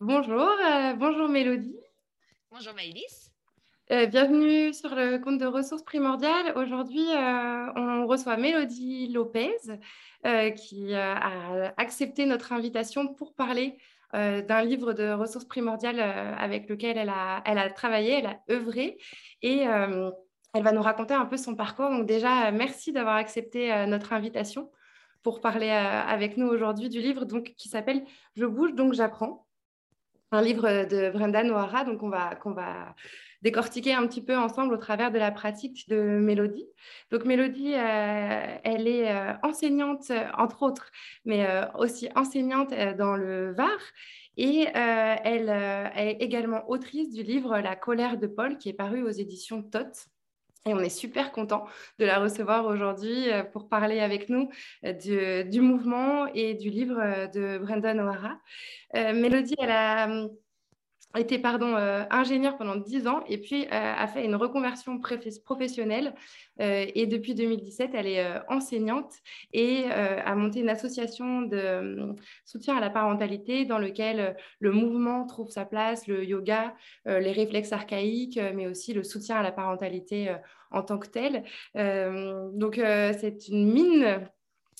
Bonjour, euh, bonjour Mélodie. Bonjour Maëlys. Euh, bienvenue sur le compte de ressources primordiales. Aujourd'hui, euh, on reçoit Mélodie Lopez qui a accepté notre invitation pour parler d'un livre de ressources primordiales avec lequel elle a, elle a travaillé, elle a œuvré et elle va nous raconter un peu son parcours. Donc déjà, merci d'avoir accepté notre invitation pour parler avec nous aujourd'hui du livre donc, qui s'appelle Je bouge donc j'apprends un livre de Brenda Noara, donc on va, qu'on va décortiquer un petit peu ensemble au travers de la pratique de Mélodie. Donc Mélodie, euh, elle est euh, enseignante, entre autres, mais euh, aussi enseignante dans le Var. Et elle est également autrice du livre La colère de Paul, qui est paru aux éditions TOT. Et on est super content de la recevoir aujourd'hui euh, pour parler avec nous euh, du, mouvement et du livre euh, de Brenda O'Hara. Mélodie, elle a été pardon, euh, ingénieure pendant 10 ans et puis euh, a fait une reconversion professionnelle. Euh, et depuis 2017, elle est enseignante et a monté une association de soutien à la parentalité dans lequel le mouvement trouve sa place, le yoga, les réflexes archaïques, mais aussi le soutien à la parentalité en tant que tel. donc, c'est une mine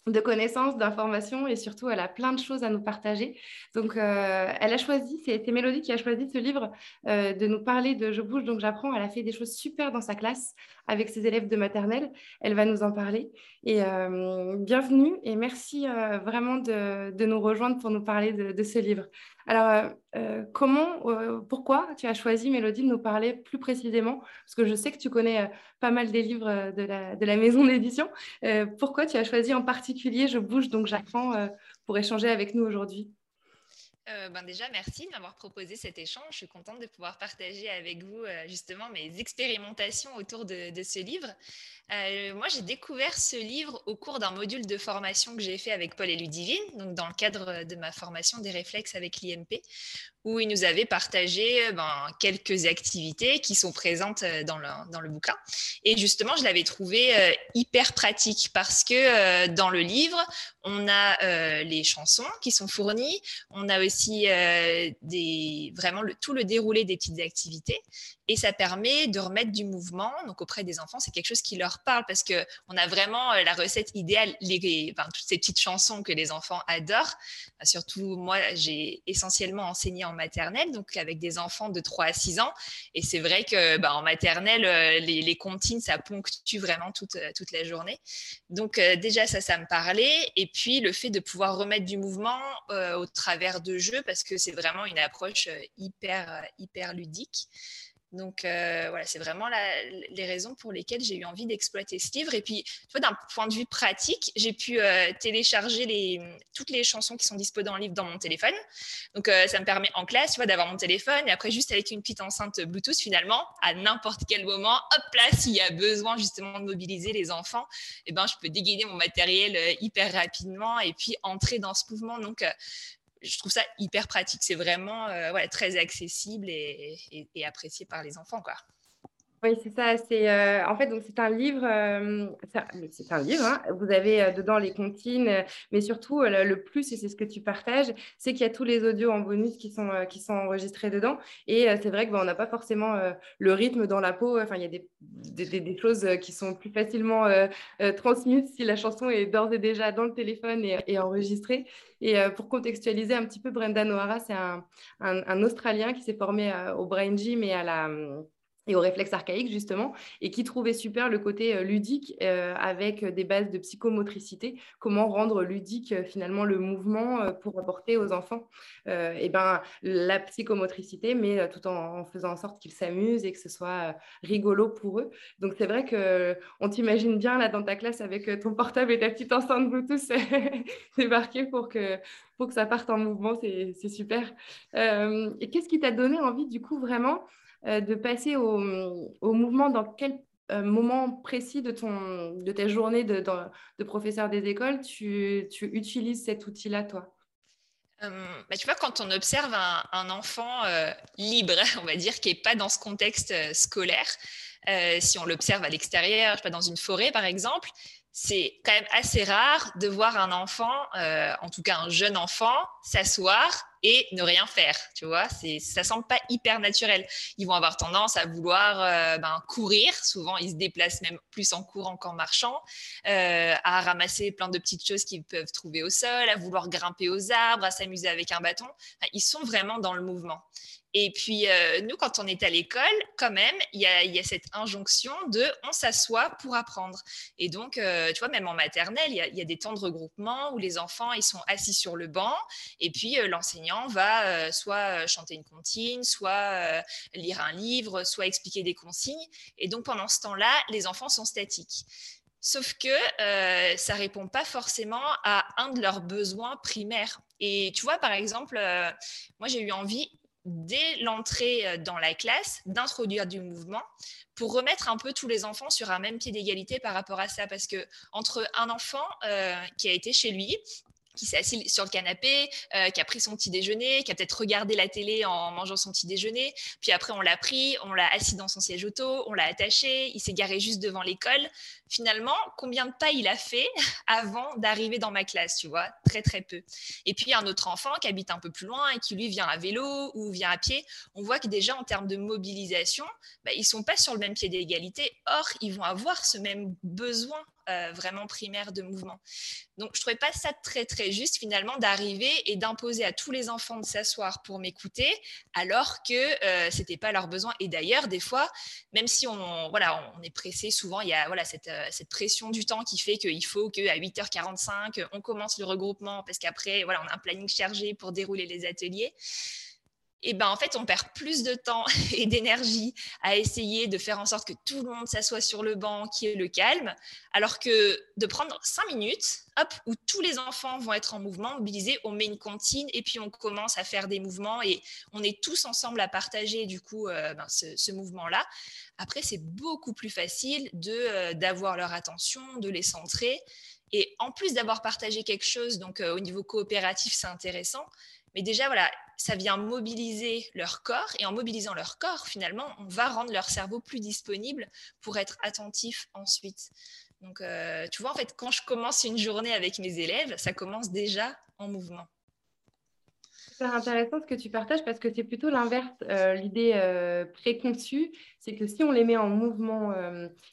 de connaissances, d'informations et surtout elle a plein de choses à nous partager. Donc euh, elle a choisi, c'est Mélodie qui a choisi ce livre euh, de nous parler de Je bouge donc j'apprends. Elle a fait des choses super dans sa classe avec ses élèves de maternelle. Elle va nous en parler. Et euh, bienvenue et merci vraiment de, nous rejoindre pour nous parler de, ce livre. Alors comment, pourquoi tu as choisi Mélodie de nous parler plus précisément? Parce que je sais que tu connais pas mal des livres de la, de la maison d'édition. pourquoi tu as choisi en particulier je bouge, donc j'apprends euh, pour échanger avec nous aujourd'hui? Euh, ben déjà, merci de m'avoir proposé cet échange. Je suis contente de pouvoir partager avec vous euh, justement mes expérimentations autour de, ce livre. moi, j'ai découvert ce livre au cours d'un module de formation que j'ai fait avec Paul et Ludivine, donc dans le cadre de ma formation des réflexes avec l'IMP, où il nous avait partagé euh, ben, quelques activités qui sont présentes euh, dans le, dans le bouquin. Et justement, je l'avais trouvé euh, hyper pratique parce que dans le livre, on a les chansons qui sont fournies, on a aussi des, vraiment le, tout le déroulé des petites activités et ça permet de remettre du mouvement. Donc auprès des enfants, c'est quelque chose qui leur parle parce que on a vraiment la recette idéale, toutes ces petites chansons que les enfants adorent. Surtout moi, j'ai essentiellement enseigné en maternelle, donc avec des enfants de 3 à 6 ans. Et c'est vrai que bah, en maternelle, euh, les, les, comptines, ça ponctue vraiment toute, euh, toute la journée. Donc euh, déjà, ça, ça me parlait. Et puis le fait de pouvoir remettre du mouvement au travers de jeux, parce que c'est vraiment une approche hyper, hyper ludique. Donc euh, voilà, c'est vraiment les raisons pour lesquelles j'ai eu envie d'exploiter ce livre. Et puis, d'un point de vue pratique, j'ai pu euh, télécharger toutes les chansons qui sont disponibles dans le livre dans mon téléphone. Donc euh, ça me permet en classe, tu vois, d'avoir mon téléphone et après juste avec une petite enceinte Bluetooth finalement, à n'importe quel moment, hop là, s'il y a besoin justement de mobiliser les enfants, eh ben je peux dégainer mon matériel hyper rapidement et puis entrer dans ce mouvement. Donc je trouve ça hyper pratique. C'est vraiment euh, très accessible et, et, apprécié par les enfants. Quoi. Oui, c'est ça. Euh, en fait c'est un livre. Euh, c'est un livre. Hein. Vous avez euh, dedans les comptines, mais surtout le, plus et c'est ce que tu partages, c'est qu'il y a tous les audios en bonus qui sont qui sont enregistrés dedans. Et c'est vrai que on n'a pas forcément le rythme dans la peau. Enfin, il y a des, des, choses qui sont plus facilement transmises si la chanson est d'ores et déjà dans le téléphone et, enregistrée. Et pour contextualiser un petit peu, Brenda Noara, c'est un, un, un, Australien qui s'est formé au Brain Gym et à la et au réflexe archaïque justement, et qui trouvait super le côté euh, ludique euh, avec des bases de psychomotricité, comment rendre ludique euh, finalement le mouvement pour apporter aux enfants et ben, la psychomotricité, mais tout en, faisant en sorte qu'ils s'amusent et que ce soit rigolo pour eux. Donc c'est vrai qu'on t'imagine bien là dans ta classe avec ton portable et ta petite enceinte Bluetooth débarquer pour que, pour que ça parte en mouvement, c'est super. et qu'est-ce qui t'a donné envie du coup vraiment euh, de passer au, mouvement dans quel euh, moment précis de, ton, de ta journée de, de, professeur des écoles tu, tu utilises cet outil-là, toi? Euh, bah, tu vois, quand on observe un, enfant libre, on va dire, qui n'est pas dans ce contexte scolaire, si on l'observe à l'extérieur, pas dans une forêt par exemple, c'est quand même assez rare de voir un enfant, en tout cas un jeune enfant, s'asseoir et ne rien faire, tu vois. C'est, ça semble pas hyper naturel. Ils vont avoir tendance à vouloir euh, ben, courir. Souvent, ils se déplacent même plus en courant qu'en marchant, euh, à ramasser plein de petites choses qu'ils peuvent trouver au sol, à vouloir grimper aux arbres, à s'amuser avec un bâton. ils sont vraiment dans le mouvement. Et puis, euh, nous, quand on est à l'école, quand même, il y a, cette injonction de on s'assoit pour apprendre. Et donc, euh, tu vois, même en maternelle, il y, a, des temps de regroupement où les enfants, ils sont assis sur le banc, et puis euh, l'enseignant va soit chanter une comptine, soit lire un livre, soit expliquer des consignes. Et donc, pendant ce temps-là, les enfants sont statiques. Sauf que euh, ça répond pas forcément à un de leurs besoins primaires. Et tu vois, par exemple, moi j'ai eu envie dès l'entrée euh, dans la classe, d'introduire du mouvement pour remettre un peu tous les enfants sur un même pied d'égalité par rapport à ça. Parce que entre un enfant euh, qui a été chez lui, qui s'est assis sur le canapé, euh, qui a pris son petit déjeuner, qui a peut-être regardé la télé en mangeant son petit déjeuner. Puis après, on l'a pris, on l'a assis dans son siège auto, on l'a attaché, il s'est garé juste devant l'école. Finalement, combien de pas il a fait avant d'arriver dans ma classe, tu vois? Très, très peu. Et puis, un autre enfant qui habite un peu plus loin et qui, lui, vient à vélo ou vient à pied, on voit que déjà, en termes de mobilisation, bah, ils ne sont pas sur le même pied d'égalité. Or, ils vont avoir ce même besoin euh, vraiment primaire de mouvement. Donc, je ne trouvais pas ça très, très juste finalement d'arriver et d'imposer à tous les enfants de s'asseoir pour m'écouter alors que euh, ce n'était pas leur besoin. Et d'ailleurs, des fois, même si on, voilà, on est pressé, souvent, il y a voilà, cette, euh, cette pression du temps qui fait qu'il faut qu'à 8h45, on commence le regroupement parce qu'après, voilà, on a un planning chargé pour dérouler les ateliers et ben en fait on perd plus de temps et d'énergie à essayer de faire en sorte que tout le monde s'assoie sur le banc, qui est le calme, alors que de prendre cinq minutes, hop, où tous les enfants vont être en mouvement, mobilisés, on met une comptine et puis on commence à faire des mouvements et on est tous ensemble à partager du coup euh, ben, ce, mouvement-là. Après c'est beaucoup plus facile de euh, d'avoir leur attention, de les centrer. Et en plus d'avoir partagé quelque chose, donc euh, au niveau coopératif, c'est intéressant. Mais déjà, voilà, ça vient mobiliser leur corps et en mobilisant leur corps, finalement, on va rendre leur cerveau plus disponible pour être attentif ensuite. Donc, euh, tu vois, en fait, quand je commence une journée avec mes élèves, ça commence déjà en mouvement. C'est intéressant ce que tu partages parce que c'est plutôt l'inverse. Euh, l'idée euh, préconçue, c'est que si on les met en mouvement,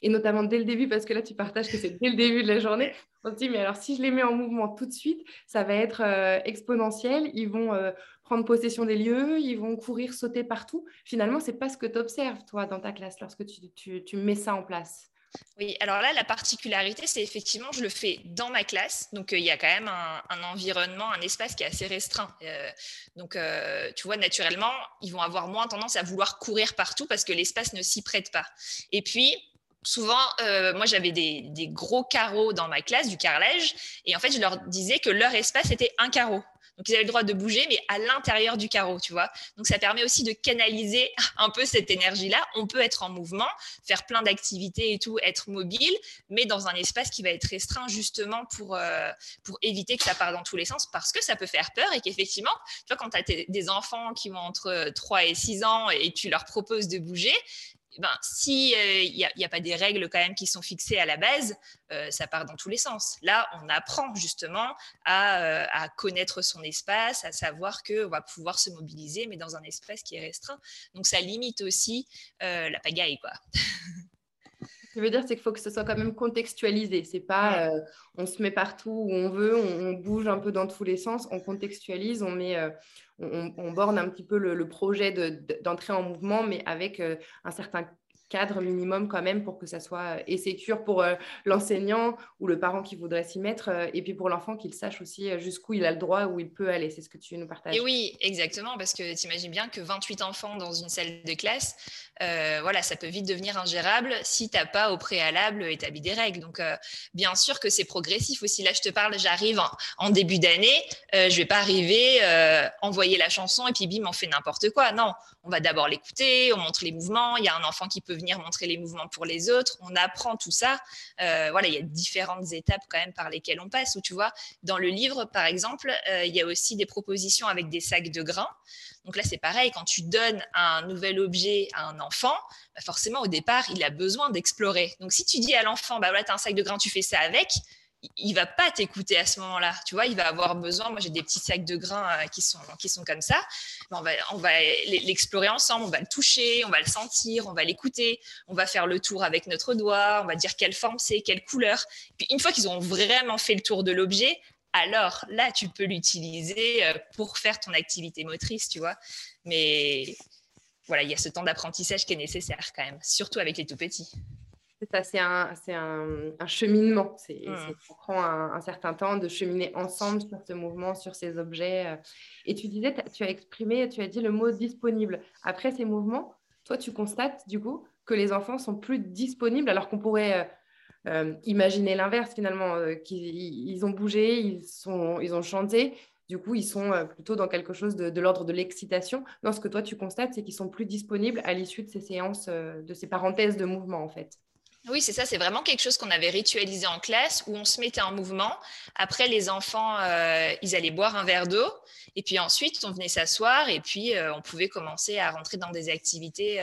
et notamment dès le début, parce que là tu partages que c'est dès le début de la journée, on se dit, mais alors si je les mets en mouvement tout de suite, ça va être exponentiel. Ils vont prendre possession des lieux, ils vont courir, sauter partout. Finalement, ce n'est pas ce que tu observes, toi, dans ta classe, lorsque tu, mets ça en place. Oui, alors là, la particularité, c'est effectivement, je le fais dans ma classe. Donc, euh, il y a quand même un, environnement, un espace qui est assez restreint. Euh, donc, euh, tu vois, naturellement, ils vont avoir moins tendance à vouloir courir partout parce que l'espace ne s'y prête pas. Et puis, souvent, moi, j'avais des, des, gros carreaux dans ma classe, du carrelage. Et en fait, je leur disais que leur espace était un carreau. Donc, ils avaient le droit de bouger, mais à l'intérieur du carreau, tu vois. Donc, ça permet aussi de canaliser un peu cette énergie-là. On peut être en mouvement, faire plein d'activités et tout, être mobile, mais dans un espace qui va être restreint justement pour, euh, pour éviter que ça parte dans tous les sens, parce que ça peut faire peur et qu'effectivement, tu vois, quand tu as des enfants qui ont entre 3 et 6 ans et tu leur proposes de bouger, ben, si il euh, n'y a, pas des règles quand même qui sont fixées à la base, euh, ça part dans tous les sens. Là, on apprend justement euh, à, connaître son espace, à savoir qu'on va pouvoir se mobiliser, mais dans un espace qui est restreint. Donc, ça limite aussi la pagaille, quoi. Ce que je veux dire, c'est qu'il faut que ce soit quand même contextualisé. C'est pas on se met partout où on veut, on, bouge un peu dans tous les sens, on contextualise, on met on, borne un petit peu le, projet d'entrer en mouvement, mais avec euh, un certain cadre minimum quand même pour que ça soit euh, et sécure pour euh, l'enseignant ou le parent qui voudrait s'y mettre et puis pour l'enfant qu'il sache aussi jusqu'où il a le droit, où il peut aller. C'est ce que tu nous partages. Et oui, exactement, parce que tu imagines bien que 28 enfants dans une salle de classe, euh, voilà, ça peut vite devenir ingérable si tu n'as pas au préalable établi des règles. Donc, euh, bien sûr que c'est progressif aussi. Là, je te parle, j'arrive en, début d'année, euh, je vais pas arriver, envoyer la chanson et puis bim, on fait n'importe quoi. Non, on va d'abord l'écouter, on montre les mouvements. Il y a un enfant qui peut venir montrer les mouvements pour les autres. On apprend tout ça. voilà, il y a différentes étapes quand même par lesquelles on passe. Où tu vois, dans le livre, par exemple, il y a aussi des propositions avec des sacs de grains. Donc là, c'est pareil, quand tu donnes un nouvel objet à un enfant, bah, forcément, au départ, il a besoin d'explorer. Donc si tu dis à l'enfant, bah voilà, tu as un sac de grains, tu fais ça avec, il va pas t'écouter à ce moment-là. Tu vois, il va avoir besoin. Moi, j'ai des petits sacs de grains euh, qui sont qui sont comme ça. On va on va l'explorer ensemble. On va le toucher, on va le sentir, on va l'écouter. On va faire le tour avec notre doigt. On va dire quelle forme c'est, quelle couleur. Puis une fois qu'ils ont vraiment fait le tour de l'objet, alors là, tu peux l'utiliser euh, pour faire ton activité motrice, tu vois. Mais voilà, il y a ce temps d'apprentissage qui est nécessaire quand même, surtout avec les tout petits. C'est un, un, cheminement. C'est, mmh. Ça prend un, certain temps de cheminer ensemble sur ce mouvement, sur ces objets. Euh. Et tu disais, tu as exprimé, tu as dit le mot disponible. Après ces mouvements, toi, tu constates du coup que les enfants sont plus disponibles alors qu'on pourrait euh, euh, imaginer l'inverse finalement, qu'ils ils ont bougé, ils, sont, ils ont chanté, du coup, ils sont plutôt dans quelque chose de, l'ordre de l'excitation. Non, ce que toi, tu constates, c'est qu'ils sont plus disponibles à l'issue de ces séances, de ces parenthèses de mouvement, en fait. Oui, c'est ça, c'est vraiment quelque chose qu'on avait ritualisé en classe où on se mettait en mouvement. Après, les enfants, euh, ils allaient boire un verre d'eau et puis ensuite, on venait s'asseoir et puis on pouvait commencer à rentrer dans des activités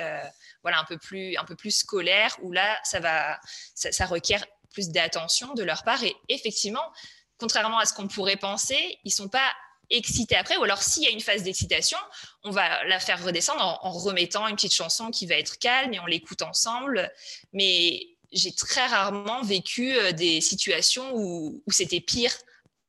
voilà, un, peu plus, un peu plus scolaires où là, ça, va, ça requiert plus d'attention de leur part. Et effectivement, contrairement à ce qu'on pourrait penser, ils sont pas excités après, ou alors s'il y a une phase d'excitation, on va la faire redescendre en, remettant une petite chanson qui va être calme et on l'écoute ensemble. Mais j'ai très rarement vécu euh, des situations où, c'était pire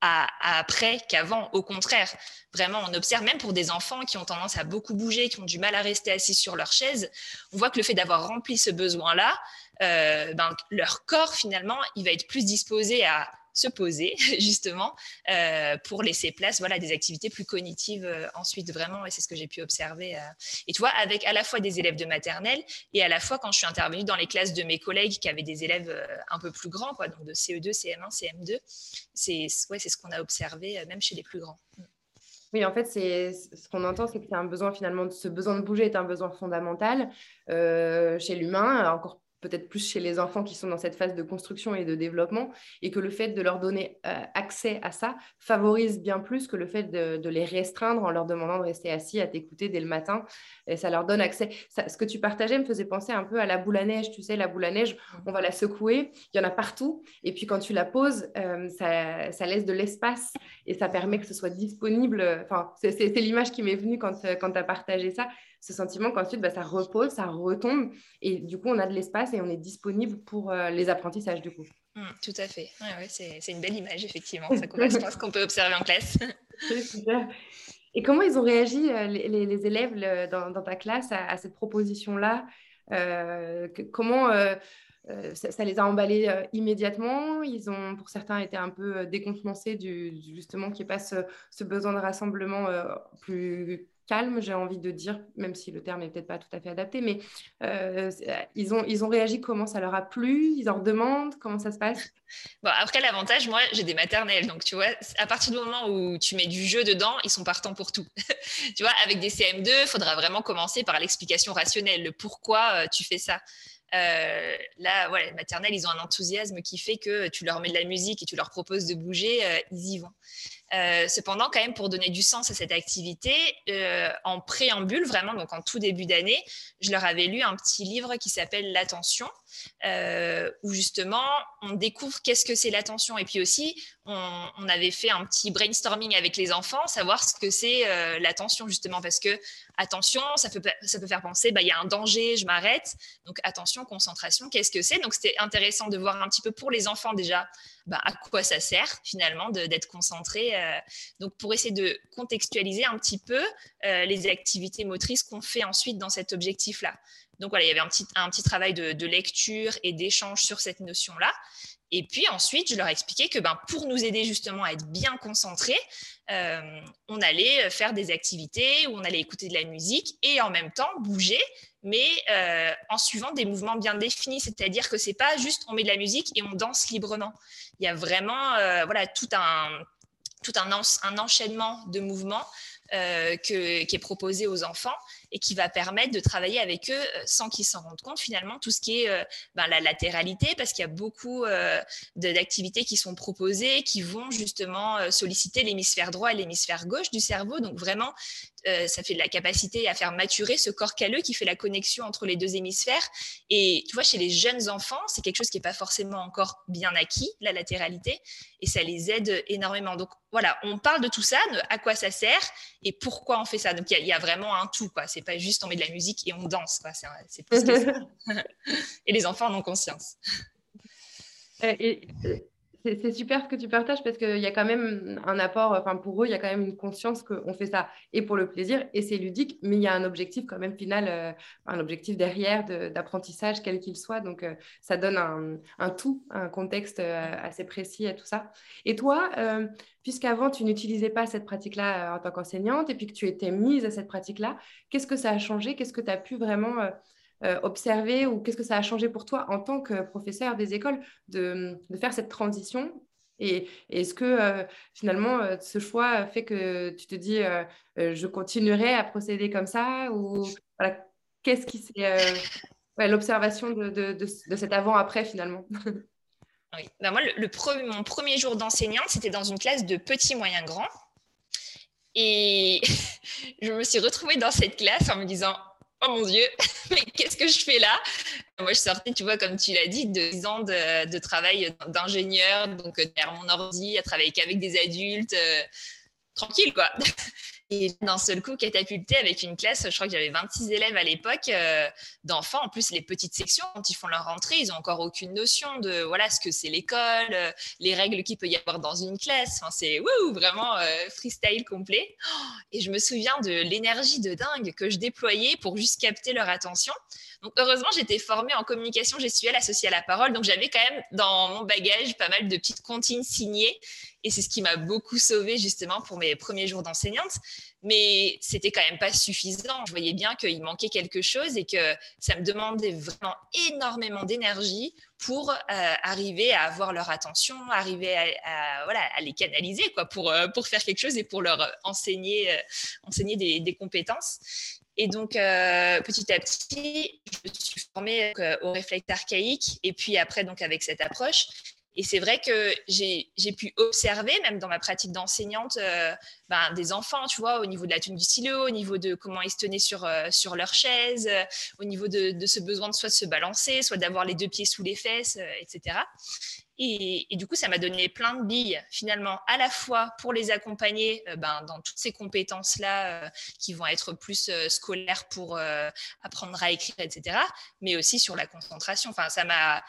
après qu'avant. Au contraire, vraiment, on observe même pour des enfants qui ont tendance à beaucoup bouger, qui ont du mal à rester assis sur leur chaise, on voit que le fait d'avoir rempli ce besoin-là, euh, ben, leur corps finalement, il va être plus disposé à se poser justement euh, pour laisser place voilà des activités plus cognitives euh, ensuite vraiment et c'est ce que j'ai pu observer euh. et tu vois avec à la fois des élèves de maternelle et à la fois quand je suis intervenue dans les classes de mes collègues qui avaient des élèves un peu plus grands quoi donc de CE2 CM1 CM2 c'est ouais, c'est ce qu'on a observé même chez les plus grands mm. Oui, en fait, c'est ce qu'on entend, c'est que c'est un besoin finalement, ce besoin de bouger est un besoin fondamental chez l'humain, encore peut-être plus chez les enfants qui sont dans cette phase de construction et de développement, et que le fait de leur donner euh, accès à ça favorise bien plus que le fait de, les restreindre en leur demandant de rester assis à t'écouter dès le matin. Et ça leur donne accès. ce que tu partageais me faisait penser un peu à la boule à neige. Tu sais, la boule à neige, mmh. on va la secouer, il y en a partout, et puis quand tu la poses, euh, ça, laisse de l'espace et ça permet que ce soit disponible. Enfin, c'est l'image qui m'est venue quand, euh, quand tu as partagé ça ce sentiment qu'ensuite, bah, ça repose, ça retombe, et du coup, on a de l'espace et on est disponible pour euh, les apprentissages, du coup. Mmh, tout à fait. Ouais, c'est une belle image, effectivement. Ça correspond à ce qu'on peut observer en classe. Et comment ils ont réagi, euh, les, élèves, dans, ta classe, à, cette proposition-là euh, Comment ça, les a emballés immédiatement? Ils ont, pour certains, été un peu décontenancés du, justement qu'il n'y ait pas ce, ce, besoin de rassemblement plus calme, j'ai envie de dire, même si le terme n'est peut-être pas tout à fait adapté, mais euh, ils, ont, ils ont réagi comment? Ça leur a plu? Ils en redemandent Comment ça se passe? Bon, après, l'avantage, moi, j'ai des maternelles. Donc, tu vois, à partir du moment où tu mets du jeu dedans, ils sont partants pour tout. tu vois, avec des CM2, il faudra vraiment commencer par l'explication rationnelle, le pourquoi euh, tu fais ça. Euh, là, voilà, les maternelles, ils ont un enthousiasme qui fait que tu leur mets de la musique et tu leur proposes de bouger, ils y vont. Euh, cependant, quand même, pour donner du sens à cette activité, euh, en préambule, vraiment, donc en tout début d'année, je leur avais lu un petit livre qui s'appelle L'attention, euh, où justement, on découvre qu'est-ce que c'est l'attention. Et puis aussi, on, avait fait un petit brainstorming avec les enfants, savoir ce que c'est l'attention, justement, parce que attention, ça peut, ça peut faire penser, bah, il y a un danger, je m'arrête. Donc attention, concentration, qu'est-ce que c'est? Donc c'était intéressant de voir un petit peu pour les enfants déjà bah, à quoi ça sert finalement d'être concentré. Euh, donc pour essayer de contextualiser un petit peu euh, les activités motrices qu'on fait ensuite dans cet objectif-là. Donc voilà, il y avait un petit, travail de, lecture et d'échange sur cette notion-là. Et puis ensuite, je leur ai expliqué que ben, pour nous aider justement à être bien concentrés, euh, on allait faire des activités où on allait écouter de la musique et en même temps bouger, mais euh, en suivant des mouvements bien définis. C'est-à-dire que c'est pas juste on met de la musique et on danse librement. Il y a vraiment euh, voilà, tout, un enchaînement de mouvements qui est proposé aux enfants et qui va permettre de travailler avec eux sans qu'ils s'en rendent compte finalement tout ce qui est ben, la latéralité parce qu'il y a beaucoup d'activités qui sont proposées qui vont justement solliciter l'hémisphère droit et l'hémisphère gauche du cerveau. Donc vraiment, euh, ça fait de la capacité à faire maturer ce corps calleux qui fait la connexion entre les deux hémisphères. Et tu vois, chez les jeunes enfants, c'est quelque chose qui n'est pas forcément encore bien acquis, la latéralité, et ça les aide énormément. Donc voilà, on parle de tout ça, de à quoi ça sert et pourquoi on fait ça. Donc il y, a vraiment un tout, quoi. C'est pas juste on met de la musique et on danse, quoi. C'est plus que ça. et les enfants en ont conscience. Euh, et, c'est super que tu partages parce qu'il y a quand même un apport, enfin pour eux, il y a quand même une conscience qu'on fait ça et pour le plaisir et c'est ludique, mais il y a un objectif quand même final, euh, un objectif derrière d'apprentissage quel qu'il soit. Donc euh, ça donne un, tout, un contexte euh, assez précis à tout ça. Et toi, puisqu'avant tu n'utilisais pas cette pratique-là en tant qu'enseignante et puis que tu étais mise à cette pratique-là, qu'est-ce que ça a changé? Qu'est-ce que tu as pu vraiment euh, observer ou qu'est-ce que ça a changé pour toi en tant que professeur des écoles de, faire cette transition? Et est-ce que euh, finalement euh, ce choix fait que tu te dis je continuerai à procéder comme ça ou qu'est-ce qui c'est l'observation de, cet avant-après finalement? Oui. Ben moi, le, mon premier jour d'enseignante, c'était dans une classe de petits, moyens, grands. Et je me suis retrouvée dans cette classe en me disant oh mon Dieu, mais qu'est-ce que je fais là? Moi, je sortais, tu vois, comme tu l'as dit, de 10 ans de, travail d'ingénieur, donc euh, derrière mon ordi, à travailler qu'avec des adultes, euh, tranquille, quoi. Et d'un seul coup, catapulté avec une classe, je crois que j'avais 26 élèves à l'époque, euh, d'enfants. En plus, les petites sections, quand ils font leur rentrée, ils n'ont encore aucune notion de voilà ce que c'est l'école, euh, les règles qu'il peut y avoir dans une classe. Enfin, c'est vraiment euh, freestyle complet. Et je me souviens de l'énergie de dingue que je déployais pour juste capter leur attention. Donc, heureusement, j'étais formée en communication gestuelle associée à la parole. Donc, j'avais quand même dans mon bagage pas mal de petites comptines signées et c'est ce qui m'a beaucoup sauvée justement pour mes premiers jours d'enseignante. Mais c'était quand même pas suffisant. Je voyais bien qu'il manquait quelque chose et que ça me demandait vraiment énormément d'énergie pour euh, arriver à avoir leur attention, arriver à, voilà, à les canaliser quoi, pour, euh, pour faire quelque chose et pour leur enseigner, euh, enseigner des, des, compétences. Et donc, petit à petit, je me suis formée au réflexe archaïque. Et puis après, donc avec cette approche, et c'est vrai que j'ai pu observer, même dans ma pratique d'enseignante, euh, ben, des enfants, tu vois, au niveau de la tenue du stylo, au niveau de comment ils se tenaient sur, euh, sur leur chaise, euh, au niveau de, ce besoin de soit de se balancer, soit d'avoir les deux pieds sous les fesses, etc. Et, du coup, ça m'a donné plein de billes, finalement, à la fois pour les accompagner ben, dans toutes ces compétences-là qui vont être plus scolaires pour apprendre à écrire, etc., mais aussi sur la concentration. Enfin, ça m'a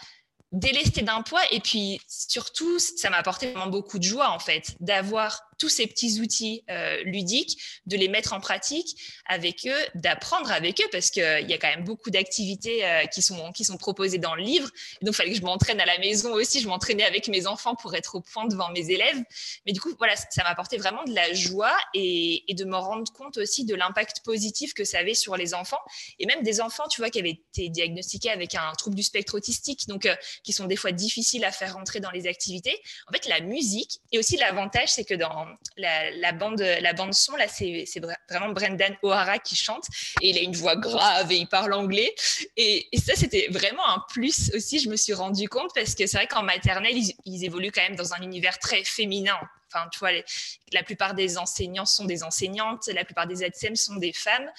délesté d'un poids. Et puis surtout ça m'a apporté vraiment beaucoup de joie en fait d'avoir tous ces petits outils euh, ludiques, de les mettre en pratique avec eux, d'apprendre avec eux, parce qu'il y a quand même beaucoup d'activités euh, qui, sont, qui sont proposées dans le livre. donc, il fallait que je m'entraîne à la maison aussi. Je m'entraînais avec mes enfants pour être au point devant mes élèves. Mais du coup, voilà, ça m'a apporté vraiment de la joie et, de me rendre compte aussi de l'impact positif que ça avait sur les enfants. Et même des enfants, tu vois, qui avaient été diagnostiqués avec un trouble du spectre autistique, donc euh, qui sont des fois difficiles à faire rentrer dans les activités. En fait, la musique, et aussi l'avantage, c'est que dans la, bande, la bande son, là, c'est vraiment Brendan O'Hara qui chante et il a une voix grave et il parle anglais. Et, ça, c'était vraiment un plus aussi, je me suis rendu compte parce que c'est vrai qu'en maternelle, ils, évoluent quand même dans un univers très féminin. Enfin, tu vois, la plupart des enseignants sont des enseignantes, la plupart des ATSEM sont des femmes.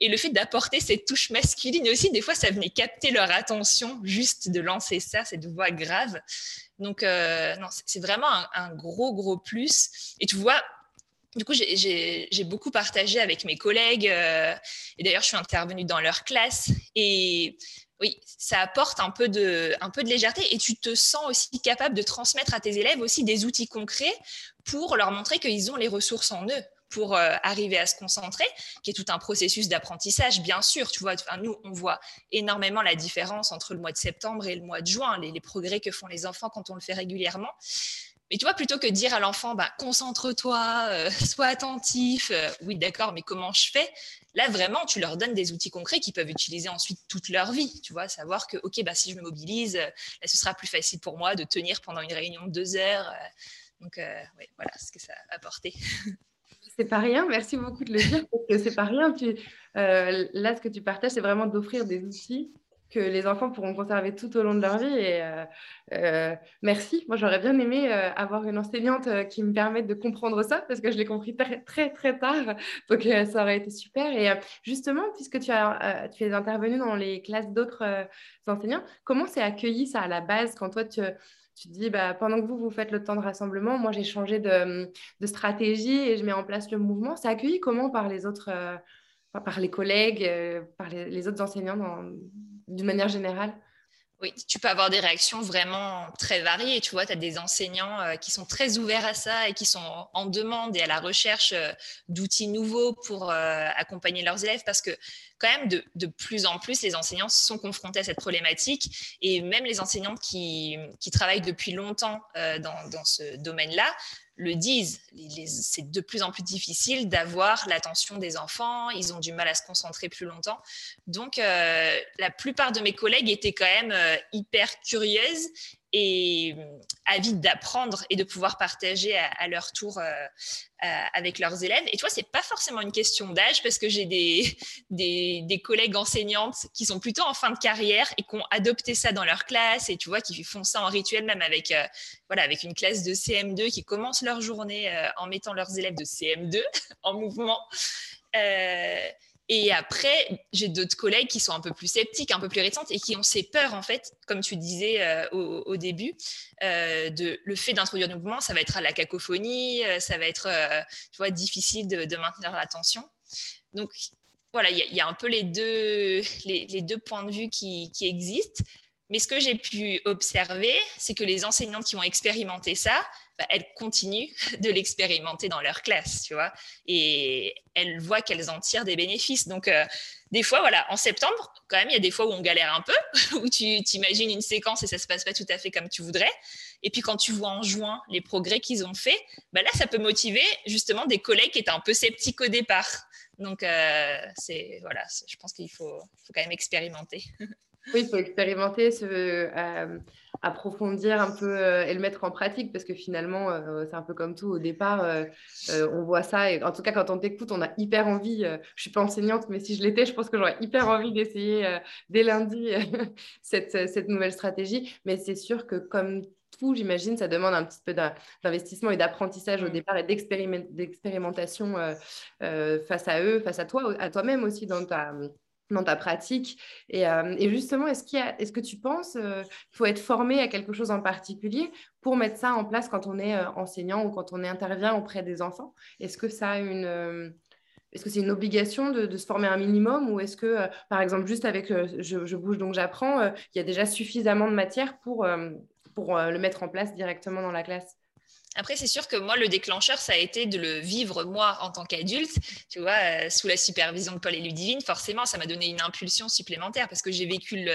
Et le fait d'apporter cette touche masculine aussi, des fois, ça venait capter leur attention, juste de lancer ça, cette voix grave. Donc, euh, non, c'est vraiment un, gros, gros plus. Et tu vois, du coup, j'ai beaucoup partagé avec mes collègues. Euh, et d'ailleurs, je suis intervenue dans leur classe. Et oui, ça apporte un peu, de, un peu de légèreté. Et tu te sens aussi capable de transmettre à tes élèves aussi des outils concrets pour leur montrer qu'ils ont les ressources en eux pour euh, arriver à se concentrer, qui est tout un processus d'apprentissage, bien sûr. Tu vois, nous, on voit énormément la différence entre le mois de septembre et le mois de juin, les, progrès que font les enfants quand on le fait régulièrement. Mais tu vois, plutôt que de dire à l'enfant, bah, concentre-toi, euh, sois attentif, euh, oui, d'accord, mais comment je fais? Là, vraiment, tu leur donnes des outils concrets qu'ils peuvent utiliser ensuite toute leur vie. Tu vois, savoir que, OK, bah, si je me mobilise, ce sera plus facile pour moi de tenir pendant une réunion de deux heures. Donc, voilà ce que ça a apporté. c'est pas rien. Merci beaucoup de le dire parce que c'est pas rien. Tu, là, ce que tu partages, c'est vraiment d'offrir des outils que les enfants pourront conserver tout au long de leur vie. Et euh, euh, merci. Moi, j'aurais bien aimé euh, avoir une enseignante qui me permette de comprendre ça parce que je l'ai compris très, très, très tard. Donc, ça aurait été super. Et justement, puisque tu es intervenu dans les classes d'autres enseignants, comment c'est accueilli ça à la base quand toi, tu tu te dis, bah, pendant que vous, vous faites le temps de rassemblement, moi, j'ai changé de, stratégie et je mets en place le mouvement. C'est accueilli comment par les autres, par les collègues, par les, autres enseignants d'une manière générale? Oui, tu peux avoir des réactions vraiment très variées. Tu vois, tu as des enseignants euh, qui sont très ouverts à ça et qui sont en demande et à la recherche euh, d'outils nouveaux pour euh, accompagner leurs élèves parce que quand même, de, plus en plus, les enseignants sont confrontés à cette problématique et même les enseignantes qui, travaillent depuis longtemps dans, dans, ce domaine-là le disent. C'est de plus en plus difficile d'avoir l'attention des enfants. Ils ont du mal à se concentrer plus longtemps. Donc, euh, la plupart de mes collègues étaient quand même euh, hyper curieuses et euh, avides d'apprendre et de pouvoir partager à, leur tour avec leurs élèves. Et tu vois, c'est pas forcément une question d'âge parce que j'ai des, des, collègues enseignantes qui sont plutôt en fin de carrière et qui ont adopté ça dans leur classe et tu vois, qui font ça en rituel même avec, voilà, avec une classe de CM2 qui commence leur journée en mettant leurs élèves de CM2 en mouvement. Et après, j'ai d'autres collègues qui sont un peu plus sceptiques, un peu plus réticentes et qui ont ces peurs, en fait, comme tu disais euh, au, début, euh, de le fait d'introduire du mouvement, ça va être à la cacophonie, euh, ça va être, tu vois, difficile de, maintenir l'attention. Donc, voilà, il y, a un peu les deux, les, deux points de vue qui, existent. Mais ce que j'ai pu observer, c'est que les enseignantes qui ont expérimenté ça, bah, elles continuent de l'expérimenter dans leur classe, tu vois, et elles voient qu'elles en tirent des bénéfices. Donc, euh, des fois, voilà, en septembre, quand même, il y a des fois où on galère un peu, où tu t'imagines une séquence et ça se passe pas tout à fait comme tu voudrais. Et puis, quand tu vois en juin les progrès qu'ils ont fait, bah là, ça peut motiver justement des collègues qui étaient un peu sceptiques au départ. Donc, euh, c'est voilà, je pense qu'il faut, quand même expérimenter. Oui, il faut expérimenter, se, euh, approfondir un peu euh, et le mettre en pratique parce que finalement, euh, c'est un peu comme tout. Au départ, on voit ça et en tout cas, quand on t'écoute, on a hyper envie. je ne suis pas enseignante, mais si je l'étais, je pense que j'aurais hyper envie d'essayer dès lundi cette, cette, nouvelle stratégie. Mais c'est sûr que comme tout, j'imagine, ça demande un petit peu d'investissement et d'apprentissage au mmh. départ et d'expérimentation face à eux, face à toi, à toi-même aussi dans ta dans ta pratique. Et, euh, justement, est-ce, que tu penses euh, qu'il faut être formé à quelque chose en particulier pour mettre ça en place quand on est euh, enseignant ou quand on intervient auprès des enfants? Est-ce que ça est-ce que c'est une obligation de, se former un minimum ou est-ce que, par exemple, juste avec je, je, bouge donc j'apprends, il y a déjà suffisamment de matière pour, pour le mettre en place directement dans la classe? Après, c'est sûr que moi, le déclencheur, ça a été de le vivre moi en tant qu'adulte, tu vois, euh, sous la supervision de Paul et Ludivine. Forcément, ça m'a donné une impulsion supplémentaire parce que j'ai vécu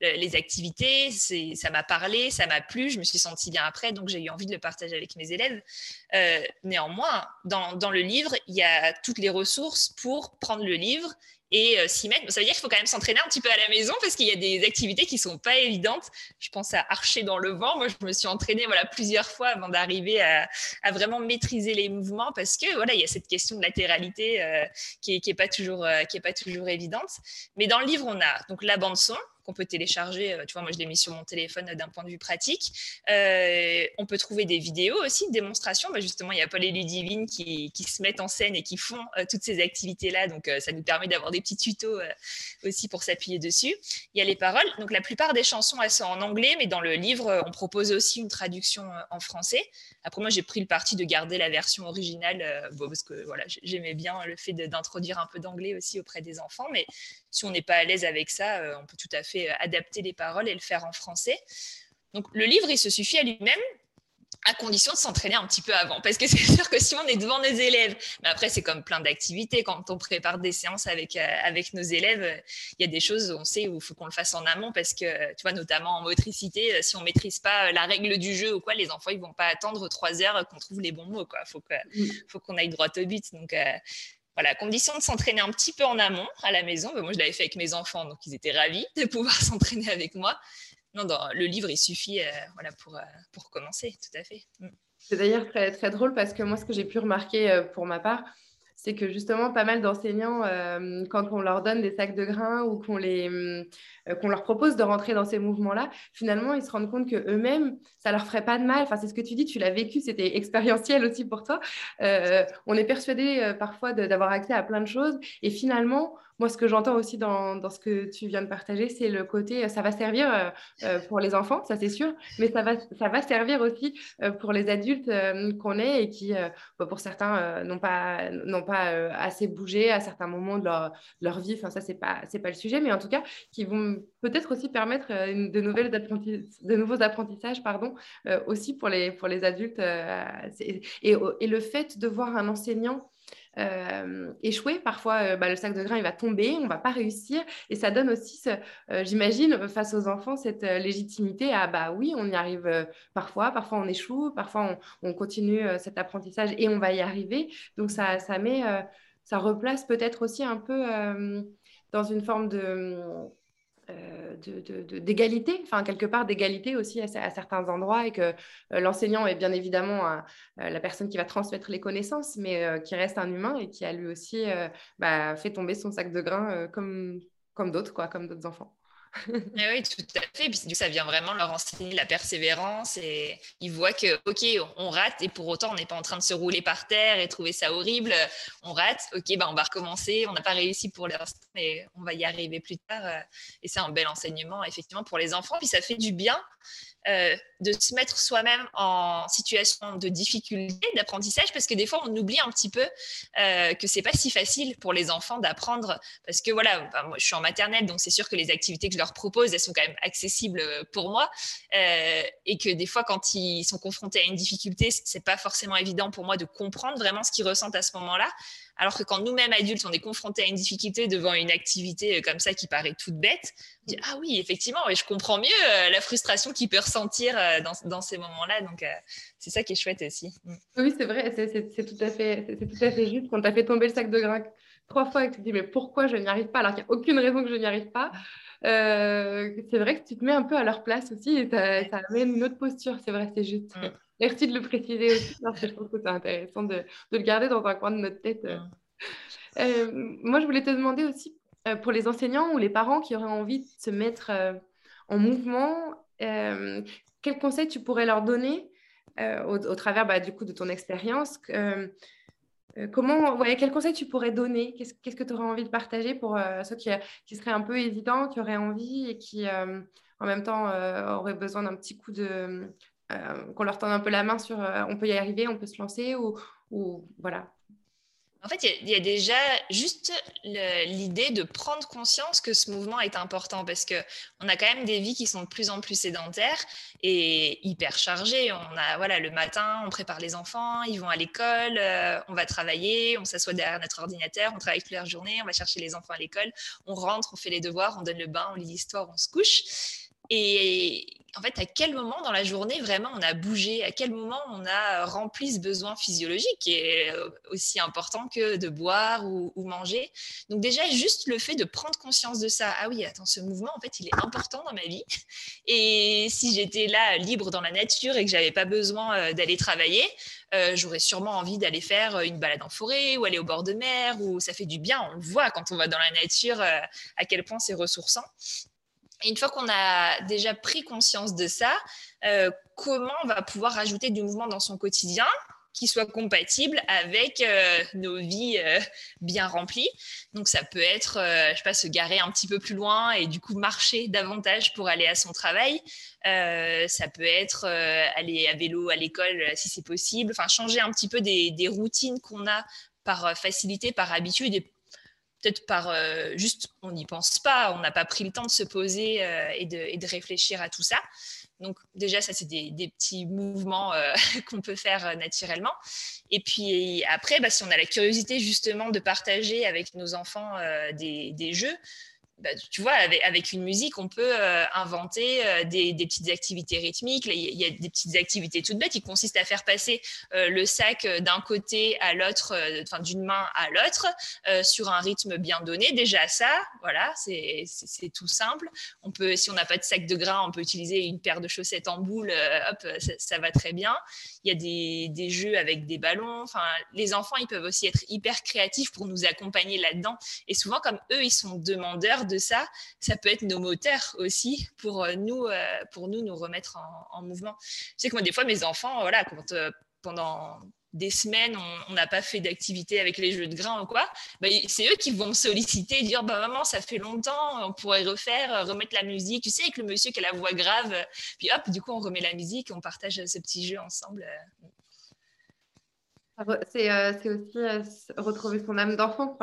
les activités, ça m'a parlé, ça m'a plu, je me suis sentie bien après, donc j'ai eu envie de le partager avec mes élèves. Euh, néanmoins, dans, dans le livre, il y a toutes les ressources pour prendre le livre et euh, s'y mettre. Ça veut dire qu'il faut quand même s'entraîner un petit peu à la maison parce qu'il y a des activités qui sont pas évidentes. Je pense à archer dans le vent. Moi, je me suis entraînée voilà plusieurs fois avant d'arriver à, vraiment maîtriser les mouvements parce que voilà, il y a cette question de latéralité euh, qui est, qui est pas toujours euh, qui est pas toujours évidente. Mais dans le livre, on a donc la bande son qu'on peut télécharger. Euh, tu vois, moi, je l'ai mis sur mon téléphone euh, d'un point de vue pratique. Euh, on peut trouver des vidéos aussi, de démonstrations. Bah, justement, il y a Paul et Ludivine qui, qui se mettent en scène et qui font toutes ces activités-là. Donc, ça nous permet d'avoir des petits tutos aussi pour s'appuyer dessus. Il y a les paroles. Donc, la plupart des chansons, elles sont en anglais, mais dans le livre, on propose aussi une traduction en français. Après, moi, j'ai pris le parti de garder la version originale parce que voilà, j'aimais bien le fait d'introduire un peu d'anglais aussi auprès des enfants. Mais si on n'est pas à l'aise avec ça, on peut tout à fait euh, adapter les paroles et le faire en français. Donc le livre, il se suffit à lui-même à condition de s'entraîner un petit peu avant. Parce que c'est sûr que si on est devant nos élèves, mais après c'est comme plein d'activités, quand on prépare des séances avec, euh, avec nos élèves, il y a des choses, on sait où il faut qu'on le fasse en amont, parce que, tu vois, notamment en motricité, si on maîtrise pas la règle du jeu ou quoi, les enfants, ils vont pas attendre trois heures qu'on trouve les bons mots, quoi. Faut faut qu'on aille droit au but. Donc, euh, voilà, condition de s'entraîner un petit peu en amont à la maison. Moi, je l'avais fait avec mes enfants, donc ils étaient ravis de pouvoir s'entraîner avec moi. Non, le livre, il suffit euh, voilà, pour, euh, pour commencer, tout à fait. Mm. C'est d'ailleurs très, très drôle parce que moi, ce que j'ai pu remarquer pour ma part, c'est que justement, pas mal d'enseignants, euh, quand on leur donne des sacs de grains ou qu'on les, euh, qu'on leur propose de rentrer dans ces mouvements-là, finalement, ils se rendent compte qu'eux-mêmes, ça leur ferait pas de mal. Enfin, c'est ce que tu dis, tu l'as vécu, c'était expérientiel aussi pour toi. Euh, on est persuadé parfois d'avoir accès à plein de choses et finalement, moi, ce que j'entends aussi dans, dans, ce que tu viens de partager, c'est le côté, ça va servir pour les enfants, ça c'est sûr, mais ça va, ça va servir aussi pour les adultes qu'on est et qui, bah, pour certains, n'ont pas, n'ont pas assez bougé à certains moments de leur, leur vie. Enfin, ça, c'est pas, c'est pas le sujet, mais en tout cas, qui vont peut-être aussi permettre de, nouvelles de nouveaux apprentissages pardon, aussi pour les, pour les adultes. Et, et, le fait de voir un enseignant euh, échouer. Parfois, euh, bah, le sac de grains, il va tomber, on ne va pas réussir. Et ça donne aussi, euh, j'imagine, face aux enfants, cette légitimité à, bah oui, on y arrive parfois, parfois on échoue, parfois on, continue cet apprentissage et on va y arriver. Donc, ça, ça met, ça replace peut-être aussi un peu dans une forme de euh, d'égalité, enfin quelque part d'égalité aussi à, certains endroits et que euh, l'enseignant est bien évidemment euh, la personne qui va transmettre les connaissances, mais qui reste un humain et qui a lui aussi bah, fait tomber son sac de grains comme, comme d'autres, quoi, comme d'autres enfants. Eh oui, tout à fait. Puis ça vient vraiment leur enseigner la persévérance et ils voient que, OK, on rate et pour autant, on n'est pas en train de se rouler par terre et trouver ça horrible. On rate, OK, bah, on va recommencer. On n'a pas réussi pour l'instant, mais on va y arriver plus tard. Et c'est un bel enseignement, effectivement, pour les enfants. Puis ça fait du bien euh, de se mettre soi-même en situation de difficulté d'apprentissage parce que des fois on oublie un petit peu euh, que c'est pas si facile pour les enfants d'apprendre parce que voilà moi, je suis en maternelle donc c'est sûr que les activités que propose elles sont quand même accessibles pour moi euh, et que des fois quand ils sont confrontés à une difficulté c'est pas forcément évident pour moi de comprendre vraiment ce qu'ils ressentent à ce moment-là alors que quand nous-mêmes adultes, on est confrontés à une difficulté devant une activité euh, comme ça qui paraît toute bête, on dit Ah oui, effectivement, je comprends mieux euh, la frustration qu'il peut ressentir euh, dans, ces moments-là. Donc, c'est ça qui est chouette aussi. Mm. Oui, c'est vrai, c'est tout, à fait, tout à fait juste. Quand tu as fait tomber le sac de grains trois fois et que tu te dis Mais pourquoi je n'y arrive pas alors qu'il n'y a aucune raison que je n'y arrive pas c'est vrai que tu te mets un peu à leur place aussi et ça amène une autre posture, c'est vrai, c'est juste. Mm. Merci de le préciser aussi, parce que je trouve que c'est intéressant de, le garder dans un coin de notre tête. Euh, moi, je voulais te demander aussi, euh, pour les enseignants ou les parents qui auraient envie de se mettre euh, en mouvement, quels conseils tu pourrais leur donner au, travers bah, du coup de ton expérience Comment, ouais, quels conseils tu pourrais donner? Qu'est-ce que tu aurais envie de partager pour ceux qui, qui, seraient un peu hésitants, qui auraient envie et qui, en même temps, auraient besoin d'un petit coup de, euh, qu'on leur tende un peu la main sur euh, on peut y arriver, on peut se lancer ou, ou voilà. En fait, il y, a déjà juste l'idée de prendre conscience que ce mouvement est important parce que on a quand même des vies qui sont de plus en plus sédentaires et hyper chargées. On a voilà le matin, on prépare les enfants, ils vont à l'école, euh, on va travailler, on s'assoit derrière notre ordinateur, on travaille toute la journée, on va chercher les enfants à l'école, on rentre, on fait les devoirs, on donne le bain, on lit l'histoire, on se couche. Et en fait, à quel moment dans la journée vraiment on a bougé, à quel moment on a rempli ce besoin physiologique qui est euh, aussi important que de boire ou, manger? Donc déjà, juste le fait de prendre conscience de ça, ah oui, attends, ce mouvement, en fait, il est important dans ma vie. Et si j'étais là libre dans la nature et que j'avais pas besoin euh, d'aller travailler, euh, j'aurais sûrement envie d'aller faire une balade en forêt ou aller au bord de mer, où ça fait du bien. On le voit quand on va dans la nature, à quel point c'est ressourçant une fois qu'on a déjà pris conscience de ça, euh, comment on va pouvoir ajouter du mouvement dans son quotidien qui soit compatible avec euh, nos vies euh, bien remplies? Donc ça peut être, je sais pas, se garer un petit peu plus loin et du coup marcher davantage pour aller à son travail. ça peut être aller à vélo à l'école si c'est possible. Enfin changer un petit peu des, routines qu'on a par facilité, par habitude peut-être par euh, juste, on n'y pense pas, on n'a pas pris le temps de se poser euh, et, de, réfléchir à tout ça. Donc déjà, ça, c'est des, petits mouvements euh, qu'on peut faire naturellement. Et puis après, bah, si on a la curiosité justement de partager avec nos enfants des, jeux, bah, tu vois, avec, une musique, on peut euh, inventer euh, des, petites activités rythmiques. Il y, a des petites activités toutes bêtes qui consistent à faire passer euh, le sac d'un côté à l'autre, enfin d'une main à l'autre, sur un rythme bien donné. Déjà ça, voilà, c'est tout simple. On peut, si on n'a pas de sac de grains, on peut utiliser une paire de chaussettes en boule. hop, ça, va très bien. Il y a des, des, jeux avec des ballons. Enfin, les enfants, ils peuvent aussi être hyper créatifs pour nous accompagner là-dedans. Et souvent, comme eux, ils sont demandeurs de ça, ça peut être nos moteurs aussi pour euh, nous, euh, pour nous, nous remettre en, mouvement. Je sais que moi, des fois, mes enfants, voilà, quand, euh, pendant des semaines, on n'a pas fait d'activité avec les jeux de grains ou quoi, bah, c'est eux qui vont me solliciter, dire bah, Maman, ça fait longtemps, on pourrait refaire, remettre la musique. Tu sais, avec le monsieur qui a la voix grave. Puis hop, du coup, on remet la musique on partage ce petit jeu ensemble. C'est aussi retrouver son âme d'enfant,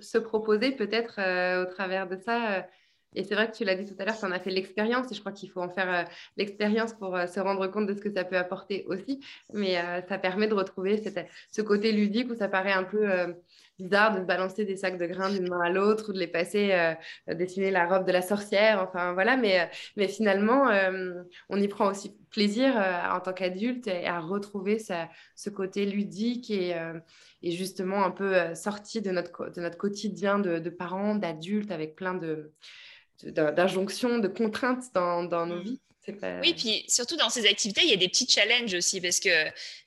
se, proposer peut-être au travers de ça. et c'est vrai que tu l'as dit tout à l'heure, tu en as fait l'expérience et je crois qu'il faut en faire l'expérience pour se rendre compte de ce que ça peut apporter aussi. Mais ça permet de retrouver ce côté ludique où ça paraît un peu bizarre de balancer des sacs de grains d'une main à l'autre ou de les passer, euh, dessiner la robe de la sorcière, enfin voilà, mais, euh, mais finalement, euh, on y prend aussi plaisir en tant qu'adulte et à retrouver ce côté ludique et, et, justement un peu sorti de notre, de notre quotidien de, parents, d'adultes, avec plein de d'injonctions, de, contraintes dans, dans nos mmh. Oui, puis surtout dans ces activités, il y a des petits challenges aussi parce que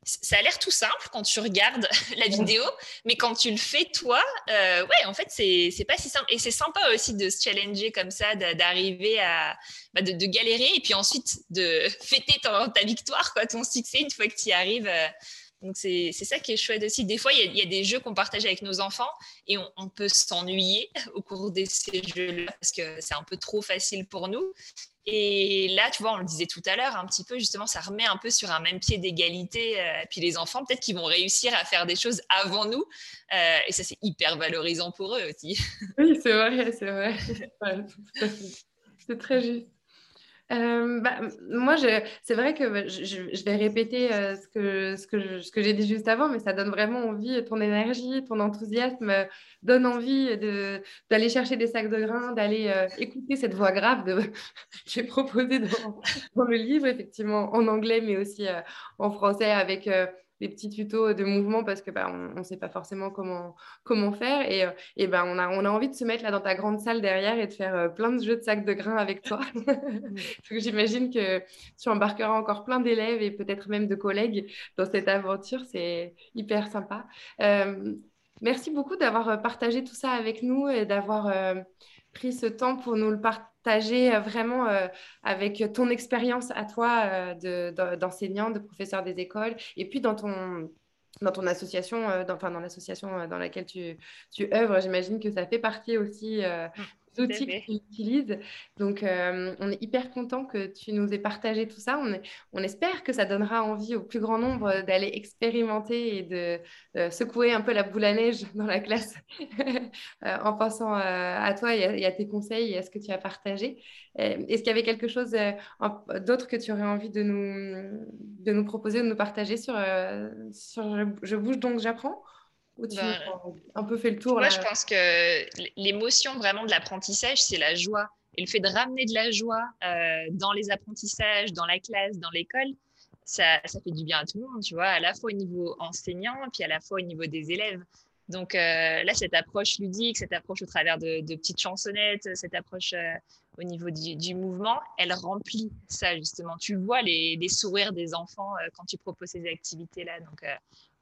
ça a l'air tout simple quand tu regardes la vidéo, mais quand tu le fais toi, euh, ouais, en fait, c'est pas si simple. Et c'est sympa aussi de se challenger comme ça, d'arriver à bah, de, galérer et puis ensuite de fêter ta, ta victoire, quoi, ton succès une fois que tu y arrives. Euh, donc, c'est ça qui est chouette aussi. Des fois, il y, a, des jeux qu'on partage avec nos enfants et on, peut s'ennuyer au cours de ces jeux-là parce que c'est un peu trop facile pour nous. Et là, tu vois, on le disait tout à l'heure, un petit peu, justement, ça remet un peu sur un même pied d'égalité. Euh, puis les enfants, peut-être qu'ils vont réussir à faire des choses avant nous. Euh, et ça, c'est hyper valorisant pour eux aussi. Oui, c'est vrai, c'est vrai. c'est très juste. Euh, bah, moi, c'est vrai que je, vais répéter euh, ce que, j'ai dit juste avant, mais ça donne vraiment envie, ton énergie, ton enthousiasme euh, donne envie d'aller chercher des sacs de grains, d'aller écouter cette voix grave de, j'ai proposé dans, dans, le livre, effectivement, en anglais, mais aussi en français, avec des petits tutos de mouvement parce que bah, on ne sait pas forcément comment, comment faire. Et, euh, et bah, on, a, on a envie de se mettre là dans ta grande salle derrière et de faire euh, plein de jeux de sacs de grains avec toi. J'imagine que tu embarqueras encore plein d'élèves et peut-être même de collègues dans cette aventure. C'est hyper sympa. Euh, merci beaucoup d'avoir partagé tout ça avec nous et d'avoir pris ce temps pour nous le partager euh, vraiment euh, avec ton expérience à toi euh, d'enseignant, de, professeur des écoles, et puis dans ton dans ton association, dans, enfin dans l'association dans laquelle tu, tu œuvres, j'imagine que ça fait partie aussi mmh outils que tu utilises. Donc, euh, on est hyper content que tu nous aies partagé tout ça. On, on, espère que ça donnera envie au plus grand nombre d'aller expérimenter et de secouer un peu la boule à neige dans la classe euh, en pensant euh, à toi et à, tes conseils et à ce que tu as partagé. Est-ce qu'il y avait quelque chose d'autre que tu aurais envie de nous, de nous proposer, de nous partager sur, sur Je bouge donc j'apprends? Tu ben, un peu fait le tour Moi, je pense que l'émotion vraiment de l'apprentissage, c'est la joie. Et le fait de ramener de la joie euh, dans les apprentissages, dans la classe, dans l'école, ça, ça, fait du bien à tout le monde, tu vois, à la fois au niveau enseignant, puis à la fois au niveau des élèves. Donc euh, là, cette approche ludique, cette approche au travers de, petites chansonnettes, cette approche euh, au niveau du, mouvement, elle remplit ça justement. Tu vois les, les sourires des enfants quand tu proposes ces activités-là. Donc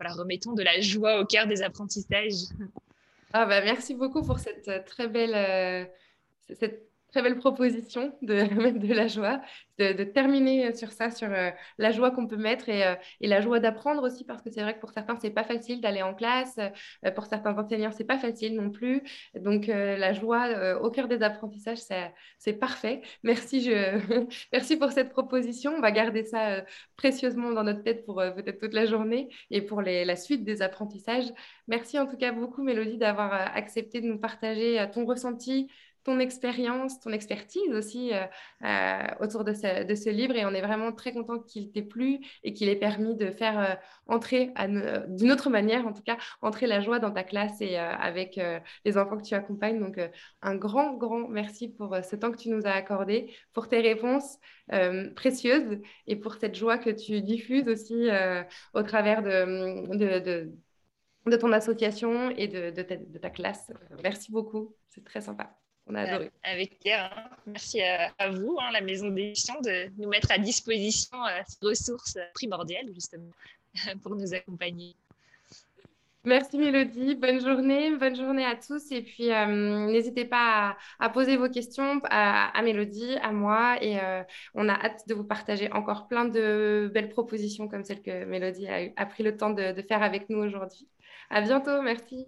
voilà, remettons de la joie au cœur des apprentissages. Ah bah, merci beaucoup pour cette euh, très belle, euh, cette très belle proposition de mettre de la joie, de, terminer sur ça, sur euh, la joie qu'on peut mettre et, euh, et la joie d'apprendre aussi, parce que c'est vrai que pour certains, c'est pas facile d'aller en classe, euh, pour certains enseignants, c'est pas facile non plus. Donc, la joie au cœur des apprentissages, c'est parfait. Merci. Merci pour cette proposition. On va garder ça précieusement dans notre tête pour peut-être toute la journée et pour la suite des apprentissages. Merci en tout cas beaucoup, Mélodie, d'avoir accepté de nous partager ton ressenti, ton expérience, ton expertise aussi euh, euh, autour de ce, livre. Et on est vraiment très content qu'il t'ait plu et qu'il ait permis de faire euh, entrer, d'une autre manière en tout cas, entrer la joie dans ta classe et avec les enfants que tu accompagnes. Donc, un grand, grand merci pour ce temps que tu nous as accordé, pour tes réponses précieuses et pour cette joie que tu diffuses aussi au travers de, de, ton association et de ta classe. Merci beaucoup, c'est très sympa. On a adoré. avec Pierre, hein. merci à, vous, hein, la maison d'édition, de nous mettre à disposition euh, ces ressources primordiales, justement, pour nous accompagner. Merci Mélodie, bonne journée, bonne journée à tous et puis euh, n'hésitez pas à, poser vos questions à, Mélodie, à moi et euh, on a hâte de vous partager encore plein de belles propositions comme celle que Mélodie a, pris le temps de, de faire avec nous aujourd'hui. À bientôt, merci.